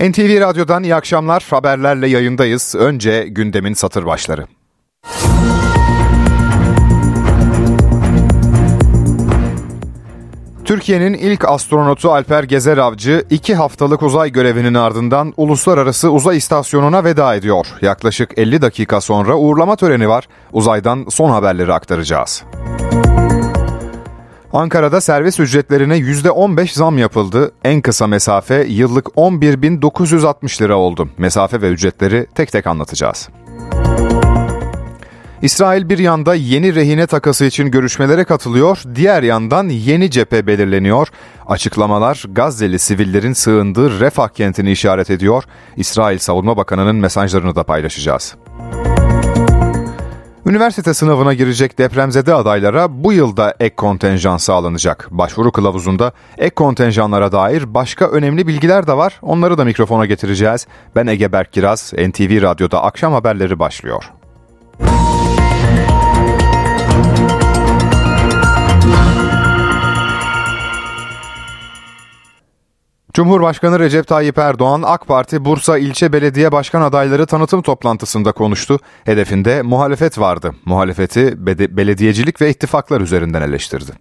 NTV Radyo'dan iyi akşamlar. Haberlerle yayındayız. Önce gündemin satır başları. Türkiye'nin ilk astronotu Alper Gezer Avcı iki haftalık uzay görevinin ardından Uluslararası Uzay İstasyonu'na veda ediyor. Yaklaşık 50 dakika sonra uğurlama töreni var. Uzaydan son haberleri aktaracağız. Ankara'da servis ücretlerine %15 zam yapıldı. En kısa mesafe yıllık 11.960 lira oldu. Mesafe ve ücretleri tek tek anlatacağız. İsrail bir yanda yeni rehine takası için görüşmelere katılıyor, diğer yandan yeni cephe belirleniyor. Açıklamalar Gazze'li sivillerin sığındığı Refah kentini işaret ediyor. İsrail Savunma Bakanı'nın mesajlarını da paylaşacağız. Üniversite sınavına girecek depremzede adaylara bu yılda ek kontenjan sağlanacak. Başvuru kılavuzunda ek kontenjanlara dair başka önemli bilgiler de var. Onları da mikrofona getireceğiz. Ben Ege Berk Kiraz, NTV Radyo'da akşam haberleri başlıyor. Cumhurbaşkanı Recep Tayyip Erdoğan AK Parti Bursa İlçe Belediye Başkan adayları tanıtım toplantısında konuştu. Hedefinde muhalefet vardı. Muhalefeti belediyecilik ve ittifaklar üzerinden eleştirdi.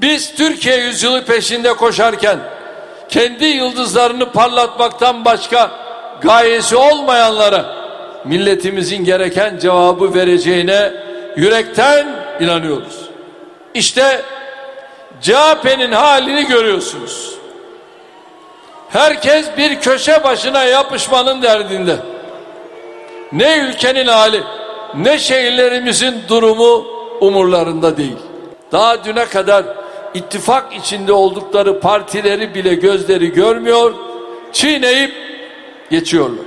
Biz Türkiye yüzyılı peşinde koşarken kendi yıldızlarını parlatmaktan başka gayesi olmayanlara milletimizin gereken cevabı vereceğine yürekten inanıyoruz. İşte CHP'nin halini görüyorsunuz. Herkes bir köşe başına yapışmanın derdinde. Ne ülkenin hali, ne şehirlerimizin durumu umurlarında değil. Daha düne kadar ittifak içinde oldukları partileri bile gözleri görmüyor, çiğneyip geçiyorlar.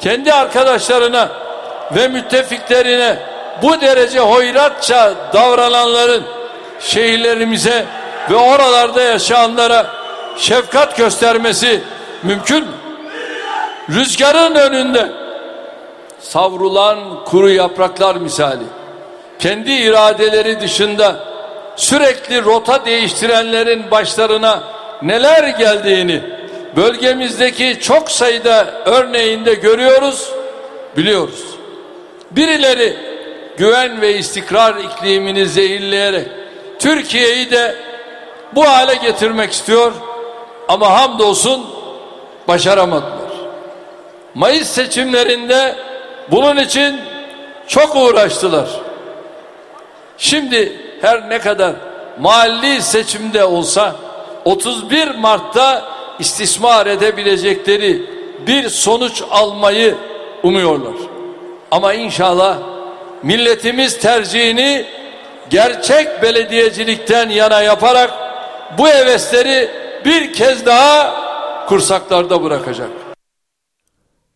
Kendi arkadaşlarına ve müttefiklerine bu derece hoyratça davrananların şehirlerimize ve oralarda yaşayanlara şefkat göstermesi mümkün mü? Rüzgarın önünde savrulan kuru yapraklar misali kendi iradeleri dışında sürekli rota değiştirenlerin başlarına neler geldiğini bölgemizdeki çok sayıda örneğinde görüyoruz, biliyoruz. Birileri güven ve istikrar iklimini zehirleyerek Türkiye'yi de bu hale getirmek istiyor ama hamdolsun başaramadılar. Mayıs seçimlerinde bunun için çok uğraştılar. Şimdi her ne kadar mahalli seçimde olsa 31 Mart'ta istismar edebilecekleri bir sonuç almayı umuyorlar. Ama inşallah milletimiz tercihini gerçek belediyecilikten yana yaparak bu hevesleri bir kez daha kursaklarda bırakacak.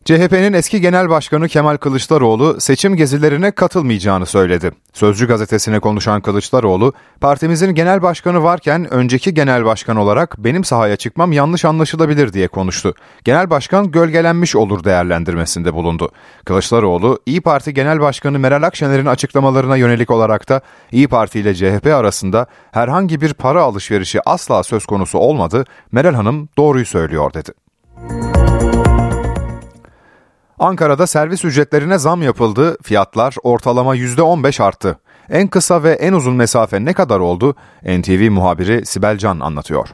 CHP'nin eski genel başkanı Kemal Kılıçdaroğlu seçim gezilerine katılmayacağını söyledi. Sözcü gazetesine konuşan Kılıçdaroğlu, partimizin genel başkanı varken önceki genel başkan olarak benim sahaya çıkmam yanlış anlaşılabilir diye konuştu. Genel başkan gölgelenmiş olur değerlendirmesinde bulundu. Kılıçdaroğlu, İyi Parti Genel Başkanı Meral Akşener'in açıklamalarına yönelik olarak da İyi Parti ile CHP arasında herhangi bir para alışverişi asla söz konusu olmadı, Meral Hanım doğruyu söylüyor dedi. Ankara'da servis ücretlerine zam yapıldı, fiyatlar ortalama %15 arttı. En kısa ve en uzun mesafe ne kadar oldu? NTV muhabiri Sibel Can anlatıyor.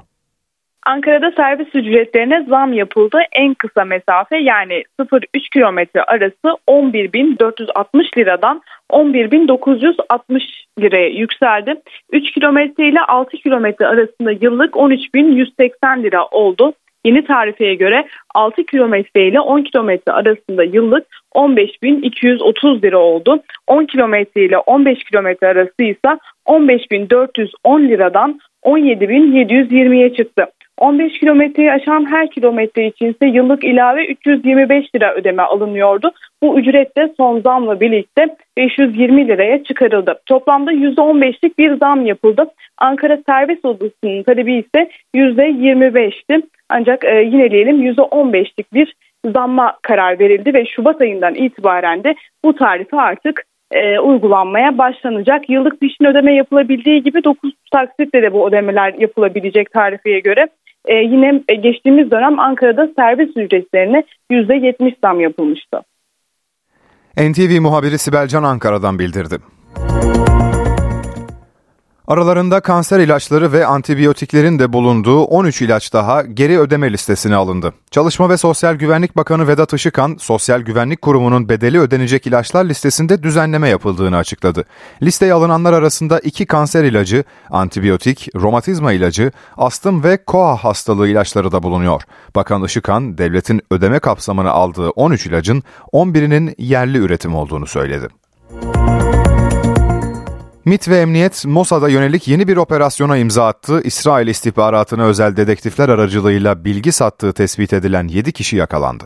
Ankara'da servis ücretlerine zam yapıldı. En kısa mesafe yani 0-3 kilometre arası 11.460 liradan 11.960 liraya yükseldi. 3 kilometre ile 6 kilometre arasında yıllık 13.180 lira oldu. Yeni tarifeye göre 6 kilometre ile 10 kilometre arasında yıllık 15.230 lira oldu. 10 kilometre ile 15 kilometre arası ise 15.410 liradan 17.720'ye çıktı. 15 kilometreyi aşan her kilometre için ise yıllık ilave 325 lira ödeme alınıyordu. Bu ücret de son zamla birlikte 520 liraya çıkarıldı. Toplamda %15'lik bir zam yapıldı. Ankara Servis Odası'nın talebi ise %25'ti. Ancak e, yineleyelim %15'lik bir zamma karar verildi ve Şubat ayından itibaren de bu tarife artık e, uygulanmaya başlanacak. Yıllık peşin ödeme yapılabildiği gibi 9 taksitle de bu ödemeler yapılabilecek tarifeye göre. e, yine e, geçtiğimiz dönem Ankara'da servis ücretlerine %70 zam yapılmıştı. NTV muhabiri Sibel Can Ankara'dan bildirdi. Aralarında kanser ilaçları ve antibiyotiklerin de bulunduğu 13 ilaç daha geri ödeme listesine alındı. Çalışma ve Sosyal Güvenlik Bakanı Vedat Işıkhan, Sosyal Güvenlik Kurumu'nun bedeli ödenecek ilaçlar listesinde düzenleme yapıldığını açıkladı. Listeye alınanlar arasında iki kanser ilacı, antibiyotik, romatizma ilacı, astım ve koa hastalığı ilaçları da bulunuyor. Bakan Işıkhan, devletin ödeme kapsamını aldığı 13 ilacın 11'inin yerli üretim olduğunu söyledi. MIT ve Emniyet, Mossad'a yönelik yeni bir operasyona imza attı. İsrail istihbaratına özel dedektifler aracılığıyla bilgi sattığı tespit edilen 7 kişi yakalandı.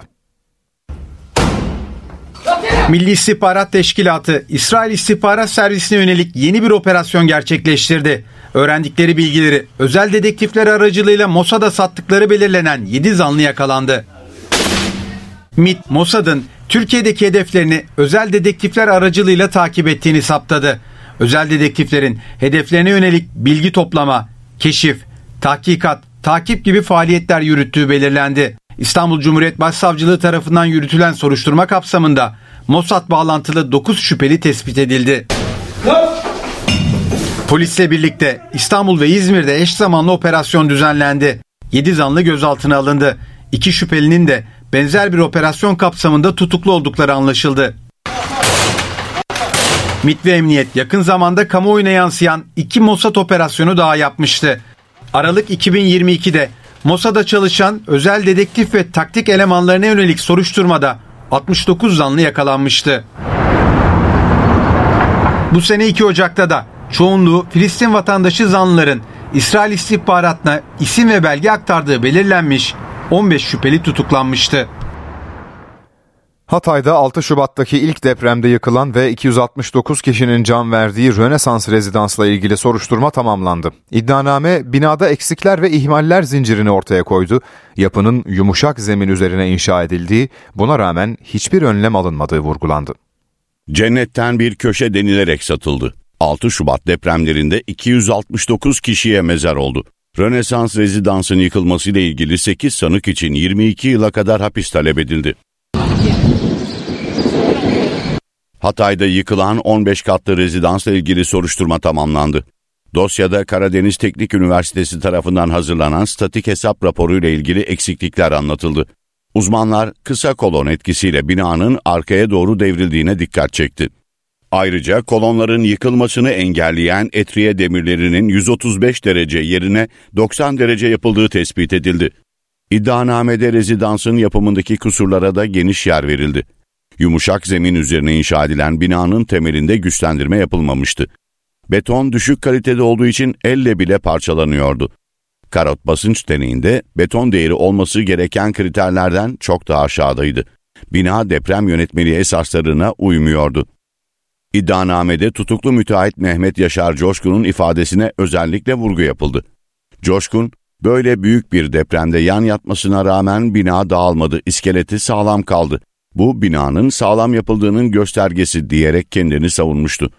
Milli İstihbarat Teşkilatı, İsrail İstihbarat Servisi'ne yönelik yeni bir operasyon gerçekleştirdi. Öğrendikleri bilgileri özel dedektifler aracılığıyla Mossad'a sattıkları belirlenen 7 zanlı yakalandı. MIT, Mossad'ın Türkiye'deki hedeflerini özel dedektifler aracılığıyla takip ettiğini saptadı özel dedektiflerin hedeflerine yönelik bilgi toplama, keşif, tahkikat, takip gibi faaliyetler yürüttüğü belirlendi. İstanbul Cumhuriyet Başsavcılığı tarafından yürütülen soruşturma kapsamında Mossad bağlantılı 9 şüpheli tespit edildi. Polisle birlikte İstanbul ve İzmir'de eş zamanlı operasyon düzenlendi. 7 zanlı gözaltına alındı. 2 şüphelinin de benzer bir operasyon kapsamında tutuklu oldukları anlaşıldı. MİT ve Emniyet yakın zamanda kamuoyuna yansıyan iki Mossad operasyonu daha yapmıştı. Aralık 2022'de Mossad'a çalışan özel dedektif ve taktik elemanlarına yönelik soruşturmada 69 zanlı yakalanmıştı. Bu sene 2 Ocak'ta da çoğunluğu Filistin vatandaşı zanlıların İsrail istihbaratına isim ve belge aktardığı belirlenmiş 15 şüpheli tutuklanmıştı. Hatay'da 6 Şubat'taki ilk depremde yıkılan ve 269 kişinin can verdiği Rönesans rezidansla ilgili soruşturma tamamlandı. İddianame binada eksikler ve ihmaller zincirini ortaya koydu. Yapının yumuşak zemin üzerine inşa edildiği, buna rağmen hiçbir önlem alınmadığı vurgulandı. Cennetten bir köşe denilerek satıldı. 6 Şubat depremlerinde 269 kişiye mezar oldu. Rönesans rezidansın yıkılmasıyla ilgili 8 sanık için 22 yıla kadar hapis talep edildi. Hatay'da yıkılan 15 katlı rezidansla ilgili soruşturma tamamlandı. Dosyada Karadeniz Teknik Üniversitesi tarafından hazırlanan statik hesap raporu ile ilgili eksiklikler anlatıldı. Uzmanlar kısa kolon etkisiyle binanın arkaya doğru devrildiğine dikkat çekti. Ayrıca kolonların yıkılmasını engelleyen etriye demirlerinin 135 derece yerine 90 derece yapıldığı tespit edildi. İddianamede rezidansın yapımındaki kusurlara da geniş yer verildi. Yumuşak zemin üzerine inşa edilen binanın temelinde güçlendirme yapılmamıştı. Beton düşük kalitede olduğu için elle bile parçalanıyordu. Karot basınç deneyinde beton değeri olması gereken kriterlerden çok daha aşağıdaydı. Bina deprem yönetmeliği esaslarına uymuyordu. İddianamede tutuklu müteahhit Mehmet Yaşar Coşkun'un ifadesine özellikle vurgu yapıldı. Coşkun, böyle büyük bir depremde yan yatmasına rağmen bina dağılmadı, iskeleti sağlam kaldı bu binanın sağlam yapıldığının göstergesi diyerek kendini savunmuştu.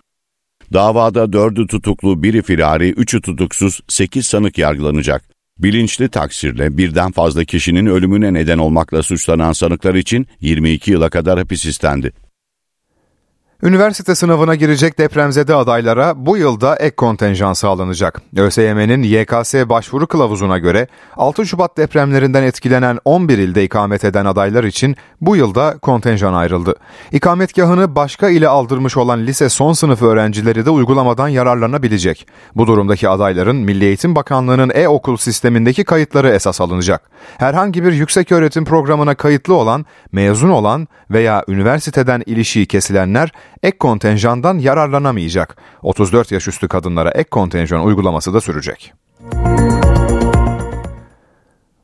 Davada dördü tutuklu, biri firari, üçü tutuksuz, sekiz sanık yargılanacak. Bilinçli taksirle birden fazla kişinin ölümüne neden olmakla suçlanan sanıklar için 22 yıla kadar hapis istendi. Üniversite sınavına girecek depremzede adaylara bu yılda ek kontenjan sağlanacak. ÖSYM'nin YKS başvuru kılavuzuna göre 6 Şubat depremlerinden etkilenen 11 ilde ikamet eden adaylar için bu yılda kontenjan ayrıldı. İkametgahını başka ile aldırmış olan lise son sınıf öğrencileri de uygulamadan yararlanabilecek. Bu durumdaki adayların Milli Eğitim Bakanlığı'nın e-okul sistemindeki kayıtları esas alınacak. Herhangi bir yüksek öğretim programına kayıtlı olan, mezun olan veya üniversiteden ilişiği kesilenler ek kontenjandan yararlanamayacak. 34 yaş üstü kadınlara ek kontenjan uygulaması da sürecek.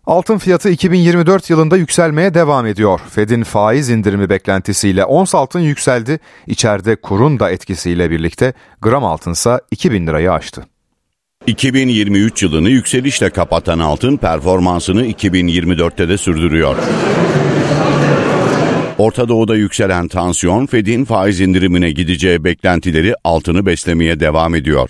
Altın fiyatı 2024 yılında yükselmeye devam ediyor. Fed'in faiz indirimi beklentisiyle ons altın yükseldi. İçeride kurun da etkisiyle birlikte gram altınsa 2000 lirayı aştı. 2023 yılını yükselişle kapatan altın performansını 2024'te de sürdürüyor. Orta Doğu'da yükselen tansiyon Fed'in faiz indirimine gideceği beklentileri altını beslemeye devam ediyor.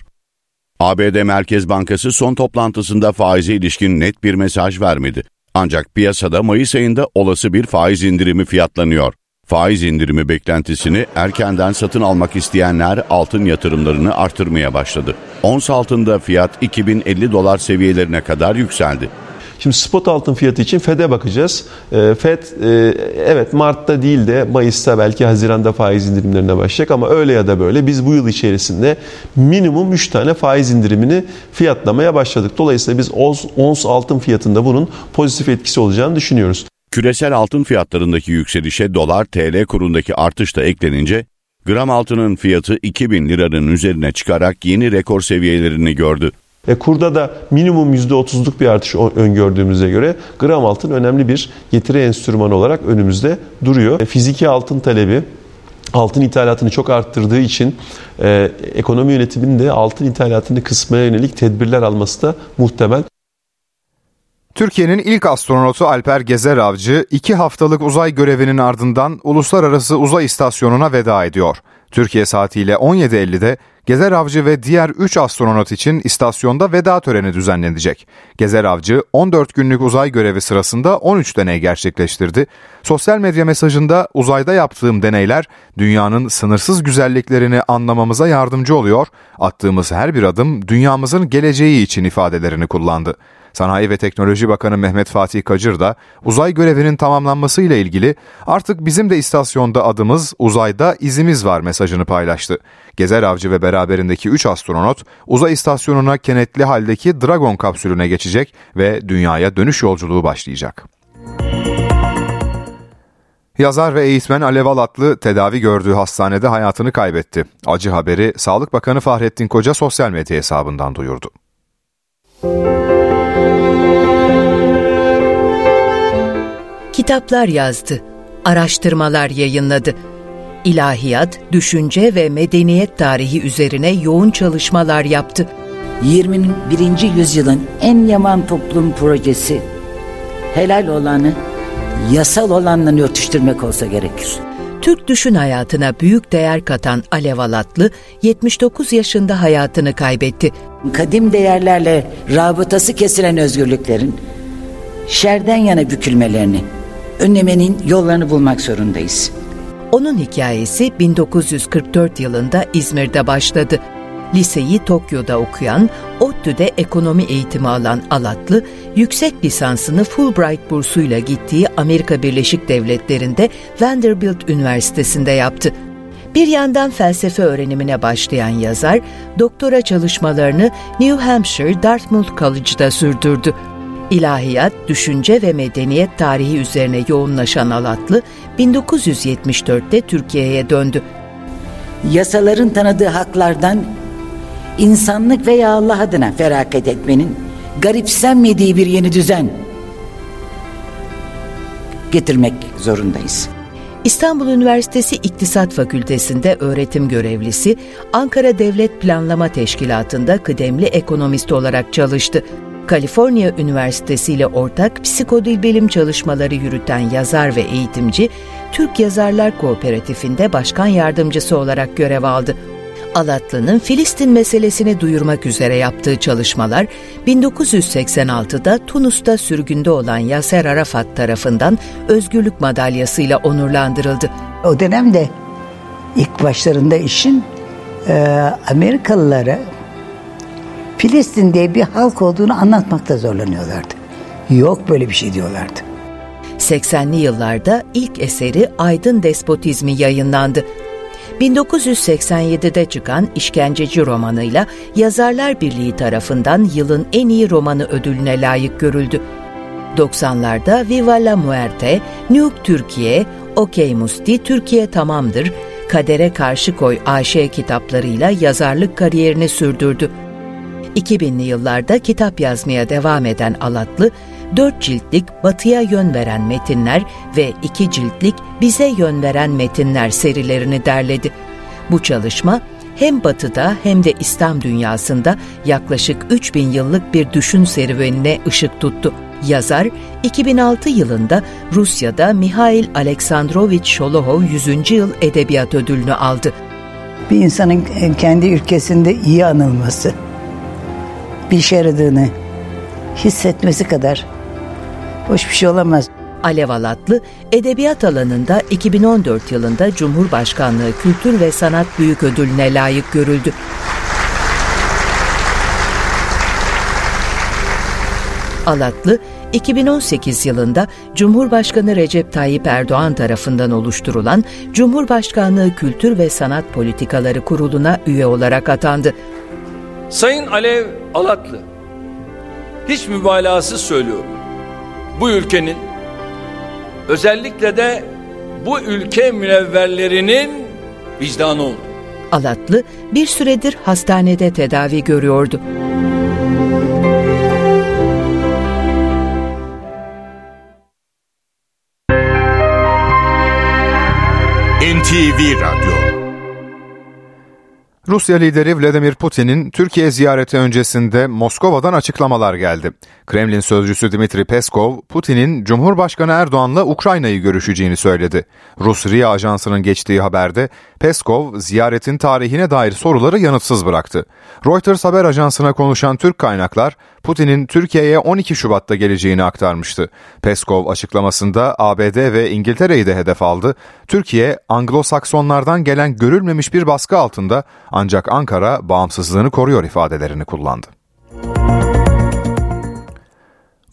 ABD Merkez Bankası son toplantısında faize ilişkin net bir mesaj vermedi. Ancak piyasada Mayıs ayında olası bir faiz indirimi fiyatlanıyor. Faiz indirimi beklentisini erkenden satın almak isteyenler altın yatırımlarını artırmaya başladı. Ons altında fiyat 2050 dolar seviyelerine kadar yükseldi. Şimdi spot altın fiyatı için FED'e bakacağız. Ee, FED e, evet Mart'ta değil de Mayıs'ta belki Haziran'da faiz indirimlerine başlayacak ama öyle ya da böyle biz bu yıl içerisinde minimum 3 tane faiz indirimini fiyatlamaya başladık. Dolayısıyla biz ons, altın fiyatında bunun pozitif etkisi olacağını düşünüyoruz. Küresel altın fiyatlarındaki yükselişe dolar TL kurundaki artış da eklenince gram altının fiyatı 2000 liranın üzerine çıkarak yeni rekor seviyelerini gördü. E, kurda da minimum %30'luk bir artış öngördüğümüze göre gram altın önemli bir getiri enstrümanı olarak önümüzde duruyor. E, fiziki altın talebi altın ithalatını çok arttırdığı için e, ekonomi yönetiminin de altın ithalatını kısmaya yönelik tedbirler alması da muhtemel. Türkiye'nin ilk astronotu Alper Gezer Avcı, iki haftalık uzay görevinin ardından Uluslararası Uzay İstasyonu'na veda ediyor. Türkiye saatiyle 17.50'de Gezer Avcı ve diğer 3 astronot için istasyonda veda töreni düzenlenecek. Gezer Avcı 14 günlük uzay görevi sırasında 13 deney gerçekleştirdi. Sosyal medya mesajında uzayda yaptığım deneyler dünyanın sınırsız güzelliklerini anlamamıza yardımcı oluyor. Attığımız her bir adım dünyamızın geleceği için ifadelerini kullandı. Sanayi ve Teknoloji Bakanı Mehmet Fatih Kacır da uzay görevinin tamamlanması ile ilgili artık bizim de istasyonda adımız, uzayda izimiz var mesajını paylaştı. Gezer Avcı ve beraberindeki 3 astronot uzay istasyonuna kenetli haldeki Dragon kapsülüne geçecek ve dünyaya dönüş yolculuğu başlayacak. Yazar ve eğitmen Alev Alatlı tedavi gördüğü hastanede hayatını kaybetti. Acı haberi Sağlık Bakanı Fahrettin Koca sosyal medya hesabından duyurdu. Kitaplar yazdı, araştırmalar yayınladı. İlahiyat, düşünce ve medeniyet tarihi üzerine yoğun çalışmalar yaptı. 21. yüzyılın en yaman toplum projesi helal olanı yasal olanla örtüştürmek olsa gerekir. Türk düşün hayatına büyük değer katan Alev Alatlı 79 yaşında hayatını kaybetti. Kadim değerlerle rabıtası kesilen özgürlüklerin şerden yana bükülmelerini önlemenin yollarını bulmak zorundayız. Onun hikayesi 1944 yılında İzmir'de başladı. Liseyi Tokyo'da okuyan, ODTÜ'de ekonomi eğitimi alan Alatlı, yüksek lisansını Fulbright bursuyla gittiği Amerika Birleşik Devletleri'nde Vanderbilt Üniversitesi'nde yaptı. Bir yandan felsefe öğrenimine başlayan yazar, doktora çalışmalarını New Hampshire Dartmouth College'da sürdürdü. İlahiyat, düşünce ve medeniyet tarihi üzerine yoğunlaşan Alatlı, 1974'te Türkiye'ye döndü. Yasaların tanıdığı haklardan insanlık veya Allah adına feraket etmenin garipsenmediği bir yeni düzen getirmek zorundayız. İstanbul Üniversitesi İktisat Fakültesi'nde öğretim görevlisi, Ankara Devlet Planlama Teşkilatı'nda kıdemli ekonomist olarak çalıştı. Kaliforniya Üniversitesi ile ortak psikodil bilim çalışmaları yürüten yazar ve eğitimci, Türk Yazarlar Kooperatifinde başkan yardımcısı olarak görev aldı. Alatlı'nın Filistin meselesini duyurmak üzere yaptığı çalışmalar 1986'da Tunus'ta sürgünde olan Yaser Arafat tarafından özgürlük madalyasıyla onurlandırıldı. O dönemde ilk başlarında işin e, Amerikalılara Filistin diye bir halk olduğunu anlatmakta zorlanıyorlardı. Yok böyle bir şey diyorlardı. 80'li yıllarda ilk eseri Aydın Despotizmi yayınlandı. 1987'de çıkan İşkenceci romanıyla Yazarlar Birliği tarafından yılın en iyi romanı ödülüne layık görüldü. 90'larda Viva la Muerte, Nuke Türkiye, Okey Musti, Türkiye Tamamdır, Kadere Karşı Koy AŞ kitaplarıyla yazarlık kariyerini sürdürdü. 2000'li yıllarda kitap yazmaya devam eden Alatlı, 4 ciltlik Batıya Yön Veren Metinler ve 2 ciltlik Bize Yön Veren Metinler serilerini derledi. Bu çalışma hem Batı'da hem de İslam dünyasında yaklaşık 3000 yıllık bir düşün serüvenine ışık tuttu. Yazar, 2006 yılında Rusya'da Mihail Aleksandrovich Şolohov 100. Yıl Edebiyat Ödülünü aldı. Bir insanın kendi ülkesinde iyi anılması, bir işe yaradığını hissetmesi kadar hoş bir şey olamaz. Alev Alatlı, edebiyat alanında 2014 yılında Cumhurbaşkanlığı Kültür ve Sanat Büyük Ödülüne layık görüldü. Alatlı, 2018 yılında Cumhurbaşkanı Recep Tayyip Erdoğan tarafından oluşturulan Cumhurbaşkanlığı Kültür ve Sanat Politikaları Kurulu'na üye olarak atandı. Sayın Alev Alatlı, hiç mübalağasız söylüyorum. Bu ülkenin özellikle de bu ülke münevverlerinin vicdanı oldu. Alatlı bir süredir hastanede tedavi görüyordu. NTV Radyo Rusya lideri Vladimir Putin'in Türkiye ziyareti öncesinde Moskova'dan açıklamalar geldi. Kremlin sözcüsü Dmitri Peskov, Putin'in Cumhurbaşkanı Erdoğan'la Ukrayna'yı görüşeceğini söyledi. Rus RIA ajansının geçtiği haberde Peskov ziyaretin tarihine dair soruları yanıtsız bıraktı. Reuters haber ajansına konuşan Türk kaynaklar Putin'in Türkiye'ye 12 Şubat'ta geleceğini aktarmıştı. Peskov açıklamasında ABD ve İngiltere'yi de hedef aldı. Türkiye, Anglo-Saksonlardan gelen görülmemiş bir baskı altında ancak Ankara bağımsızlığını koruyor ifadelerini kullandı.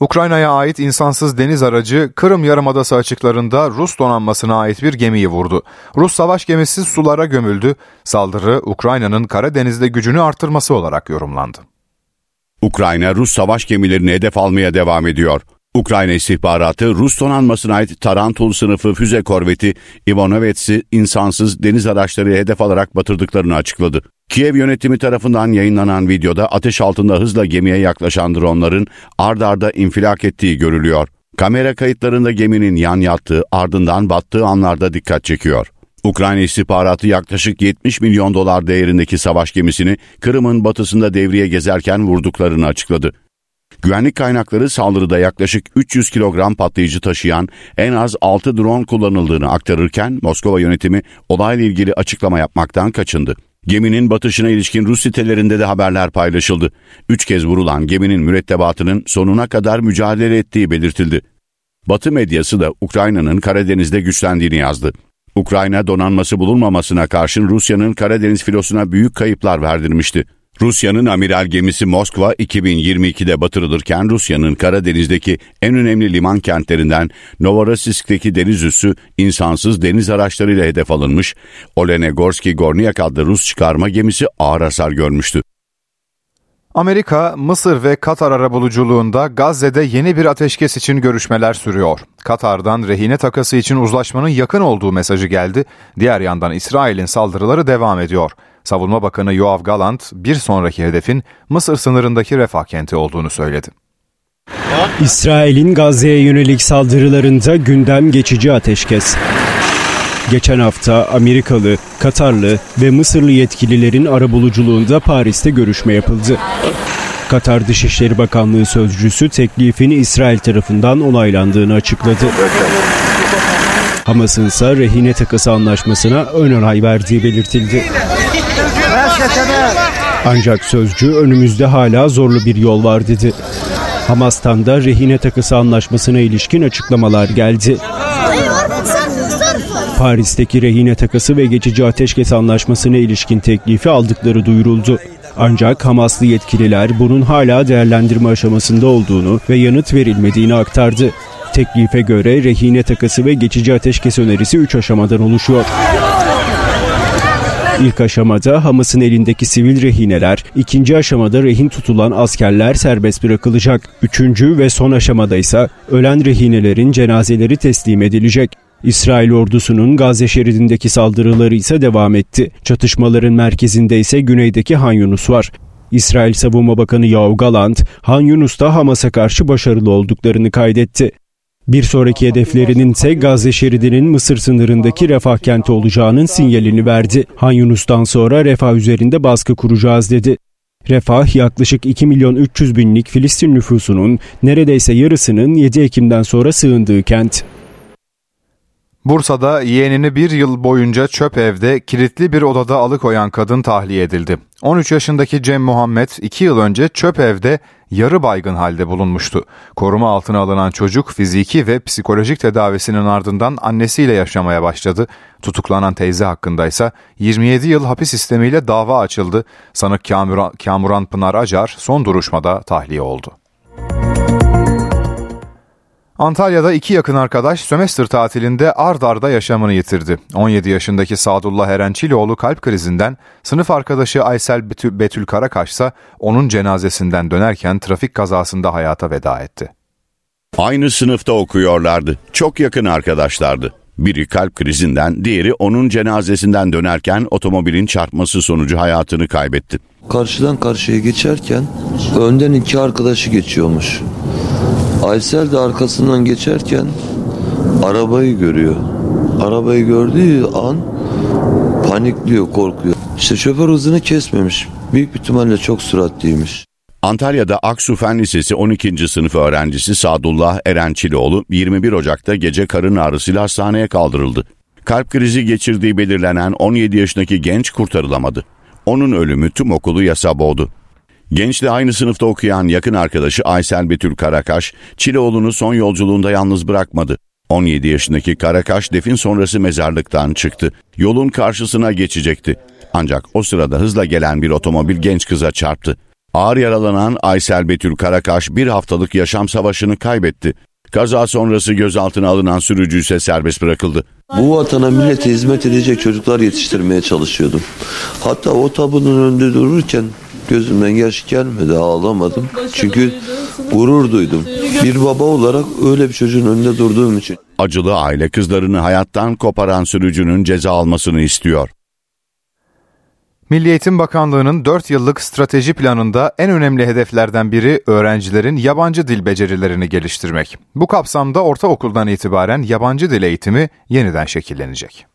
Ukrayna'ya ait insansız deniz aracı Kırım Yarımadası açıklarında Rus donanmasına ait bir gemiyi vurdu. Rus savaş gemisi sulara gömüldü. Saldırı Ukrayna'nın Karadeniz'de gücünü artırması olarak yorumlandı. Ukrayna Rus savaş gemilerini hedef almaya devam ediyor. Ukrayna istihbaratı Rus donanmasına ait Tarantul sınıfı füze korveti Ivanovets'i insansız deniz araçları hedef alarak batırdıklarını açıkladı. Kiev yönetimi tarafından yayınlanan videoda ateş altında hızla gemiye yaklaşan dronların ard arda infilak ettiği görülüyor. Kamera kayıtlarında geminin yan yattığı ardından battığı anlarda dikkat çekiyor. Ukrayna istihbaratı yaklaşık 70 milyon dolar değerindeki savaş gemisini Kırım'ın batısında devriye gezerken vurduklarını açıkladı. Güvenlik kaynakları saldırıda yaklaşık 300 kilogram patlayıcı taşıyan en az 6 drone kullanıldığını aktarırken Moskova yönetimi olayla ilgili açıklama yapmaktan kaçındı. Geminin batışına ilişkin Rus sitelerinde de haberler paylaşıldı. Üç kez vurulan geminin mürettebatının sonuna kadar mücadele ettiği belirtildi. Batı medyası da Ukrayna'nın Karadeniz'de güçlendiğini yazdı. Ukrayna donanması bulunmamasına karşın Rusya'nın Karadeniz filosuna büyük kayıplar verdirmişti. Rusya'nın amiral gemisi Moskva 2022'de batırılırken Rusya'nın Karadeniz'deki en önemli liman kentlerinden Novorossiysk'teki deniz üssü insansız deniz araçlarıyla hedef alınmış, Olenegorski Gorniak adlı Rus çıkarma gemisi ağır hasar görmüştü. Amerika, Mısır ve Katar arabuluculuğunda Gazze'de yeni bir ateşkes için görüşmeler sürüyor. Katar'dan rehine takası için uzlaşmanın yakın olduğu mesajı geldi. Diğer yandan İsrail'in saldırıları devam ediyor. Savunma Bakanı Yoav Galant bir sonraki hedefin Mısır sınırındaki Refah kenti olduğunu söyledi. İsrail'in Gazze'ye yönelik saldırılarında gündem geçici ateşkes. Geçen hafta Amerikalı, Katarlı ve Mısırlı yetkililerin arabuluculuğunda Paris'te görüşme yapıldı. Katar Dışişleri Bakanlığı sözcüsü teklifini İsrail tarafından onaylandığını açıkladı. Hamas'ın ise rehine takası anlaşmasına ön onay verdiği belirtildi. Ancak sözcü önümüzde hala zorlu bir yol var dedi. Hamas'tan da rehine takısı anlaşmasına ilişkin açıklamalar geldi. Paris'teki rehine takası ve geçici ateşkes anlaşmasına ilişkin teklifi aldıkları duyuruldu. Ancak Hamaslı yetkililer bunun hala değerlendirme aşamasında olduğunu ve yanıt verilmediğini aktardı. Teklife göre rehine takası ve geçici ateşkes önerisi 3 aşamadan oluşuyor. İlk aşamada Hamas'ın elindeki sivil rehineler, ikinci aşamada rehin tutulan askerler serbest bırakılacak. Üçüncü ve son aşamada ise ölen rehinelerin cenazeleri teslim edilecek. İsrail ordusunun Gazze şeridindeki saldırıları ise devam etti. Çatışmaların merkezinde ise güneydeki Han Yunus var. İsrail Savunma Bakanı Yoav Galant, Han Yunus'ta Hamas'a karşı başarılı olduklarını kaydetti. Bir sonraki hedeflerinin ise Gazze şeridinin Mısır sınırındaki Refah kenti olacağının sinyalini verdi. Han Yunus'tan sonra Refah üzerinde baskı kuracağız dedi. Refah yaklaşık 2 milyon 300 binlik Filistin nüfusunun neredeyse yarısının 7 Ekim'den sonra sığındığı kent. Bursa'da yeğenini bir yıl boyunca çöp evde kilitli bir odada alıkoyan kadın tahliye edildi. 13 yaşındaki Cem Muhammed 2 yıl önce çöp evde yarı baygın halde bulunmuştu. Koruma altına alınan çocuk fiziki ve psikolojik tedavisinin ardından annesiyle yaşamaya başladı. Tutuklanan teyze hakkında ise 27 yıl hapis sistemiyle dava açıldı. Sanık Kamuran, Kamuran Pınar Acar son duruşmada tahliye oldu. Antalya'da iki yakın arkadaş sömestr tatilinde ard arda yaşamını yitirdi. 17 yaşındaki Sadullah Erençilioğlu kalp krizinden, sınıf arkadaşı Aysel Betül, Betül Karakaş ise onun cenazesinden dönerken trafik kazasında hayata veda etti. Aynı sınıfta okuyorlardı. Çok yakın arkadaşlardı. Biri kalp krizinden, diğeri onun cenazesinden dönerken otomobilin çarpması sonucu hayatını kaybetti. Karşıdan karşıya geçerken önden iki arkadaşı geçiyormuş. Aysel de arkasından geçerken arabayı görüyor. Arabayı gördüğü an panikliyor, korkuyor. İşte şoför hızını kesmemiş. Büyük ihtimalle çok süratliymiş. Antalya'da Aksu Fen Lisesi 12. sınıf öğrencisi Sadullah Erençilioğlu 21 Ocak'ta gece karın ağrısıyla hastaneye kaldırıldı. Kalp krizi geçirdiği belirlenen 17 yaşındaki genç kurtarılamadı. Onun ölümü tüm okulu yasa boğdu. Gençle aynı sınıfta okuyan yakın arkadaşı Aysel Betül Karakaş, Çileoğlu'nu son yolculuğunda yalnız bırakmadı. 17 yaşındaki Karakaş defin sonrası mezarlıktan çıktı. Yolun karşısına geçecekti. Ancak o sırada hızla gelen bir otomobil genç kıza çarptı. Ağır yaralanan Aysel Betül Karakaş bir haftalık yaşam savaşını kaybetti. Kaza sonrası gözaltına alınan sürücü ise serbest bırakıldı. Bu vatana millete hizmet edecek çocuklar yetiştirmeye çalışıyordum. Hatta o tabunun önünde dururken gözümden yaş gelmedi ağlamadım. Çünkü gurur duydum. Bir baba olarak öyle bir çocuğun önünde durduğum için. Acılı aile kızlarını hayattan koparan sürücünün ceza almasını istiyor. Milli Eğitim Bakanlığı'nın 4 yıllık strateji planında en önemli hedeflerden biri öğrencilerin yabancı dil becerilerini geliştirmek. Bu kapsamda ortaokuldan itibaren yabancı dil eğitimi yeniden şekillenecek.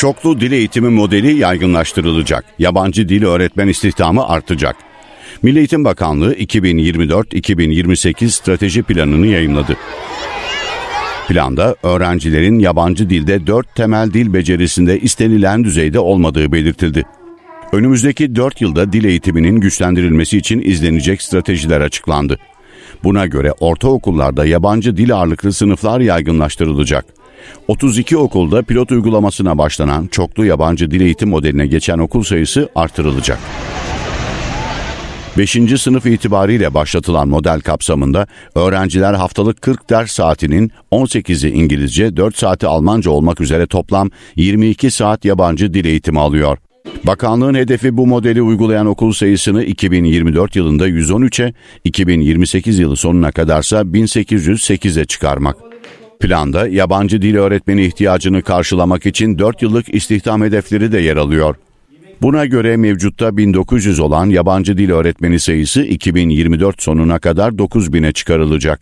Çoklu dil eğitimi modeli yaygınlaştırılacak. Yabancı dil öğretmen istihdamı artacak. Milli Eğitim Bakanlığı 2024-2028 strateji planını yayımladı. Planda öğrencilerin yabancı dilde dört temel dil becerisinde istenilen düzeyde olmadığı belirtildi. Önümüzdeki dört yılda dil eğitiminin güçlendirilmesi için izlenecek stratejiler açıklandı. Buna göre ortaokullarda yabancı dil ağırlıklı sınıflar yaygınlaştırılacak. 32 okulda pilot uygulamasına başlanan çoklu yabancı dil eğitim modeline geçen okul sayısı artırılacak. 5. sınıf itibariyle başlatılan model kapsamında öğrenciler haftalık 40 ders saatinin 18'i İngilizce, 4 saati Almanca olmak üzere toplam 22 saat yabancı dil eğitimi alıyor. Bakanlığın hedefi bu modeli uygulayan okul sayısını 2024 yılında 113'e, 2028 yılı sonuna kadarsa 1808'e çıkarmak. Planda yabancı dil öğretmeni ihtiyacını karşılamak için 4 yıllık istihdam hedefleri de yer alıyor. Buna göre mevcutta 1900 olan yabancı dil öğretmeni sayısı 2024 sonuna kadar 9000'e çıkarılacak.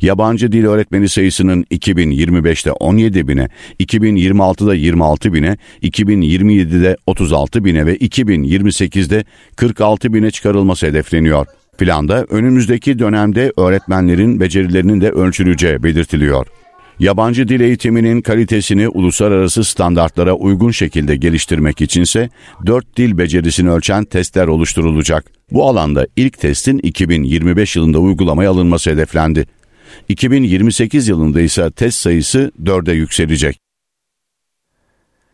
Yabancı dil öğretmeni sayısının 2025'te 17 bine, 2026'da 26 bine, 2027'de 36 bine ve 2028'de 46 bine çıkarılması hedefleniyor. Planda önümüzdeki dönemde öğretmenlerin becerilerinin de ölçüleceği belirtiliyor. Yabancı dil eğitiminin kalitesini uluslararası standartlara uygun şekilde geliştirmek içinse 4 dil becerisini ölçen testler oluşturulacak. Bu alanda ilk testin 2025 yılında uygulamaya alınması hedeflendi. 2028 yılında ise test sayısı 4'e yükselecek.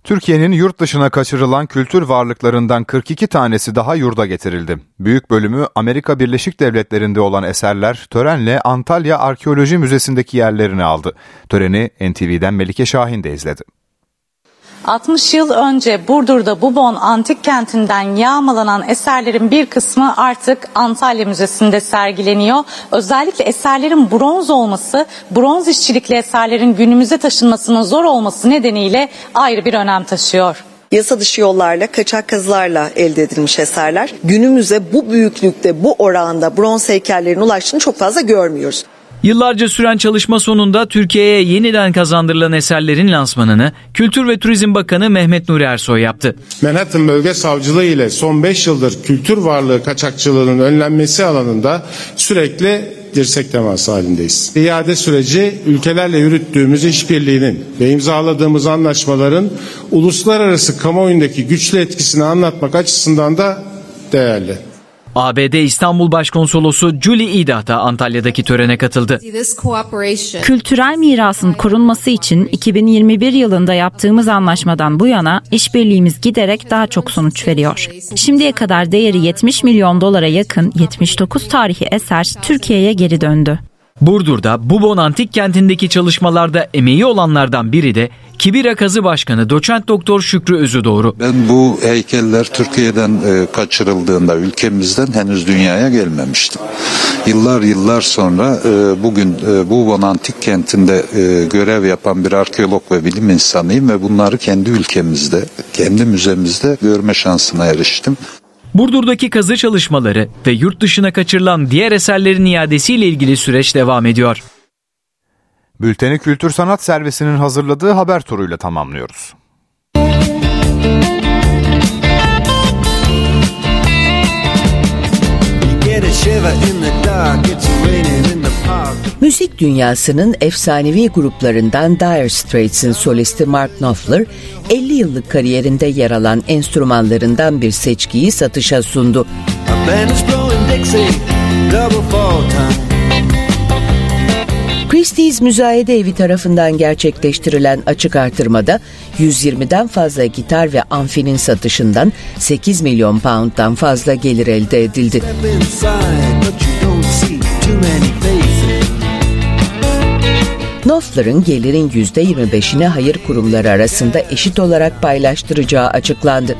Türkiye'nin yurt dışına kaçırılan kültür varlıklarından 42 tanesi daha yurda getirildi. Büyük bölümü Amerika Birleşik Devletleri'nde olan eserler törenle Antalya Arkeoloji Müzesi'ndeki yerlerini aldı. Töreni NTV'den Melike Şahin de izledi. 60 yıl önce Burdur'da Bubon antik kentinden yağmalanan eserlerin bir kısmı artık Antalya Müzesi'nde sergileniyor. Özellikle eserlerin bronz olması, bronz işçilikli eserlerin günümüze taşınmasının zor olması nedeniyle ayrı bir önem taşıyor yasa dışı yollarla, kaçak kazılarla elde edilmiş eserler. Günümüze bu büyüklükte, bu oranda bronz heykellerin ulaştığını çok fazla görmüyoruz. Yıllarca süren çalışma sonunda Türkiye'ye yeniden kazandırılan eserlerin lansmanını Kültür ve Turizm Bakanı Mehmet Nuri Ersoy yaptı. Manhattan Bölge Savcılığı ile son 5 yıldır kültür varlığı kaçakçılığının önlenmesi alanında sürekli dirsek teması halindeyiz. İade süreci ülkelerle yürüttüğümüz işbirliğinin ve imzaladığımız anlaşmaların uluslararası kamuoyundaki güçlü etkisini anlatmak açısından da değerli. ABD İstanbul Başkonsolosu Julie Idah da Antalya'daki törene katıldı. Kültürel mirasın korunması için 2021 yılında yaptığımız anlaşmadan bu yana işbirliğimiz giderek daha çok sonuç veriyor. Şimdiye kadar değeri 70 milyon dolara yakın 79 tarihi eser Türkiye'ye geri döndü. Burdur'da Bubon Antik Kenti'ndeki çalışmalarda emeği olanlardan biri de Kibira Kazı Başkanı Doçent Doktor Şükrü Özüdoğru. Ben bu heykeller Türkiye'den e, kaçırıldığında ülkemizden henüz dünyaya gelmemiştim. Yıllar yıllar sonra e, bugün e, Bubon Antik Kenti'nde e, görev yapan bir arkeolog ve bilim insanıyım ve bunları kendi ülkemizde, kendi müzemizde görme şansına eriştim. Burdur'daki kazı çalışmaları ve yurt dışına kaçırılan diğer eserlerin iadesiyle ilgili süreç devam ediyor. Bülteni Kültür Sanat Servisi'nin hazırladığı haber turuyla tamamlıyoruz. Müzik dünyasının efsanevi gruplarından Dire Straits'in solisti Mark Knopfler, 50 yıllık kariyerinde yer alan enstrümanlarından bir seçkiyi satışa sundu. Christie's Müzayede Evi tarafından gerçekleştirilen açık artırmada 120'den fazla gitar ve amfinin satışından 8 milyon pound'dan fazla gelir elde edildi. Knopfler'ın gelirin %25'ini hayır kurumları arasında eşit olarak paylaştıracağı açıklandı.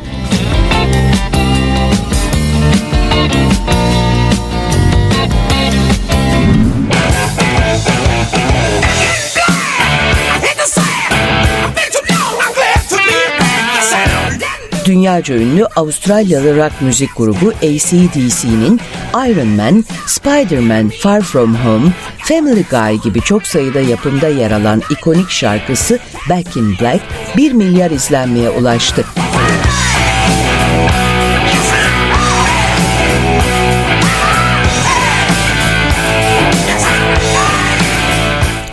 Dünyaca ünlü Avustralyalı rock müzik grubu ACDC'nin Iron Man, Spider-Man Far From Home, Family Guy gibi çok sayıda yapımda yer alan ikonik şarkısı Back in Black 1 milyar izlenmeye ulaştı.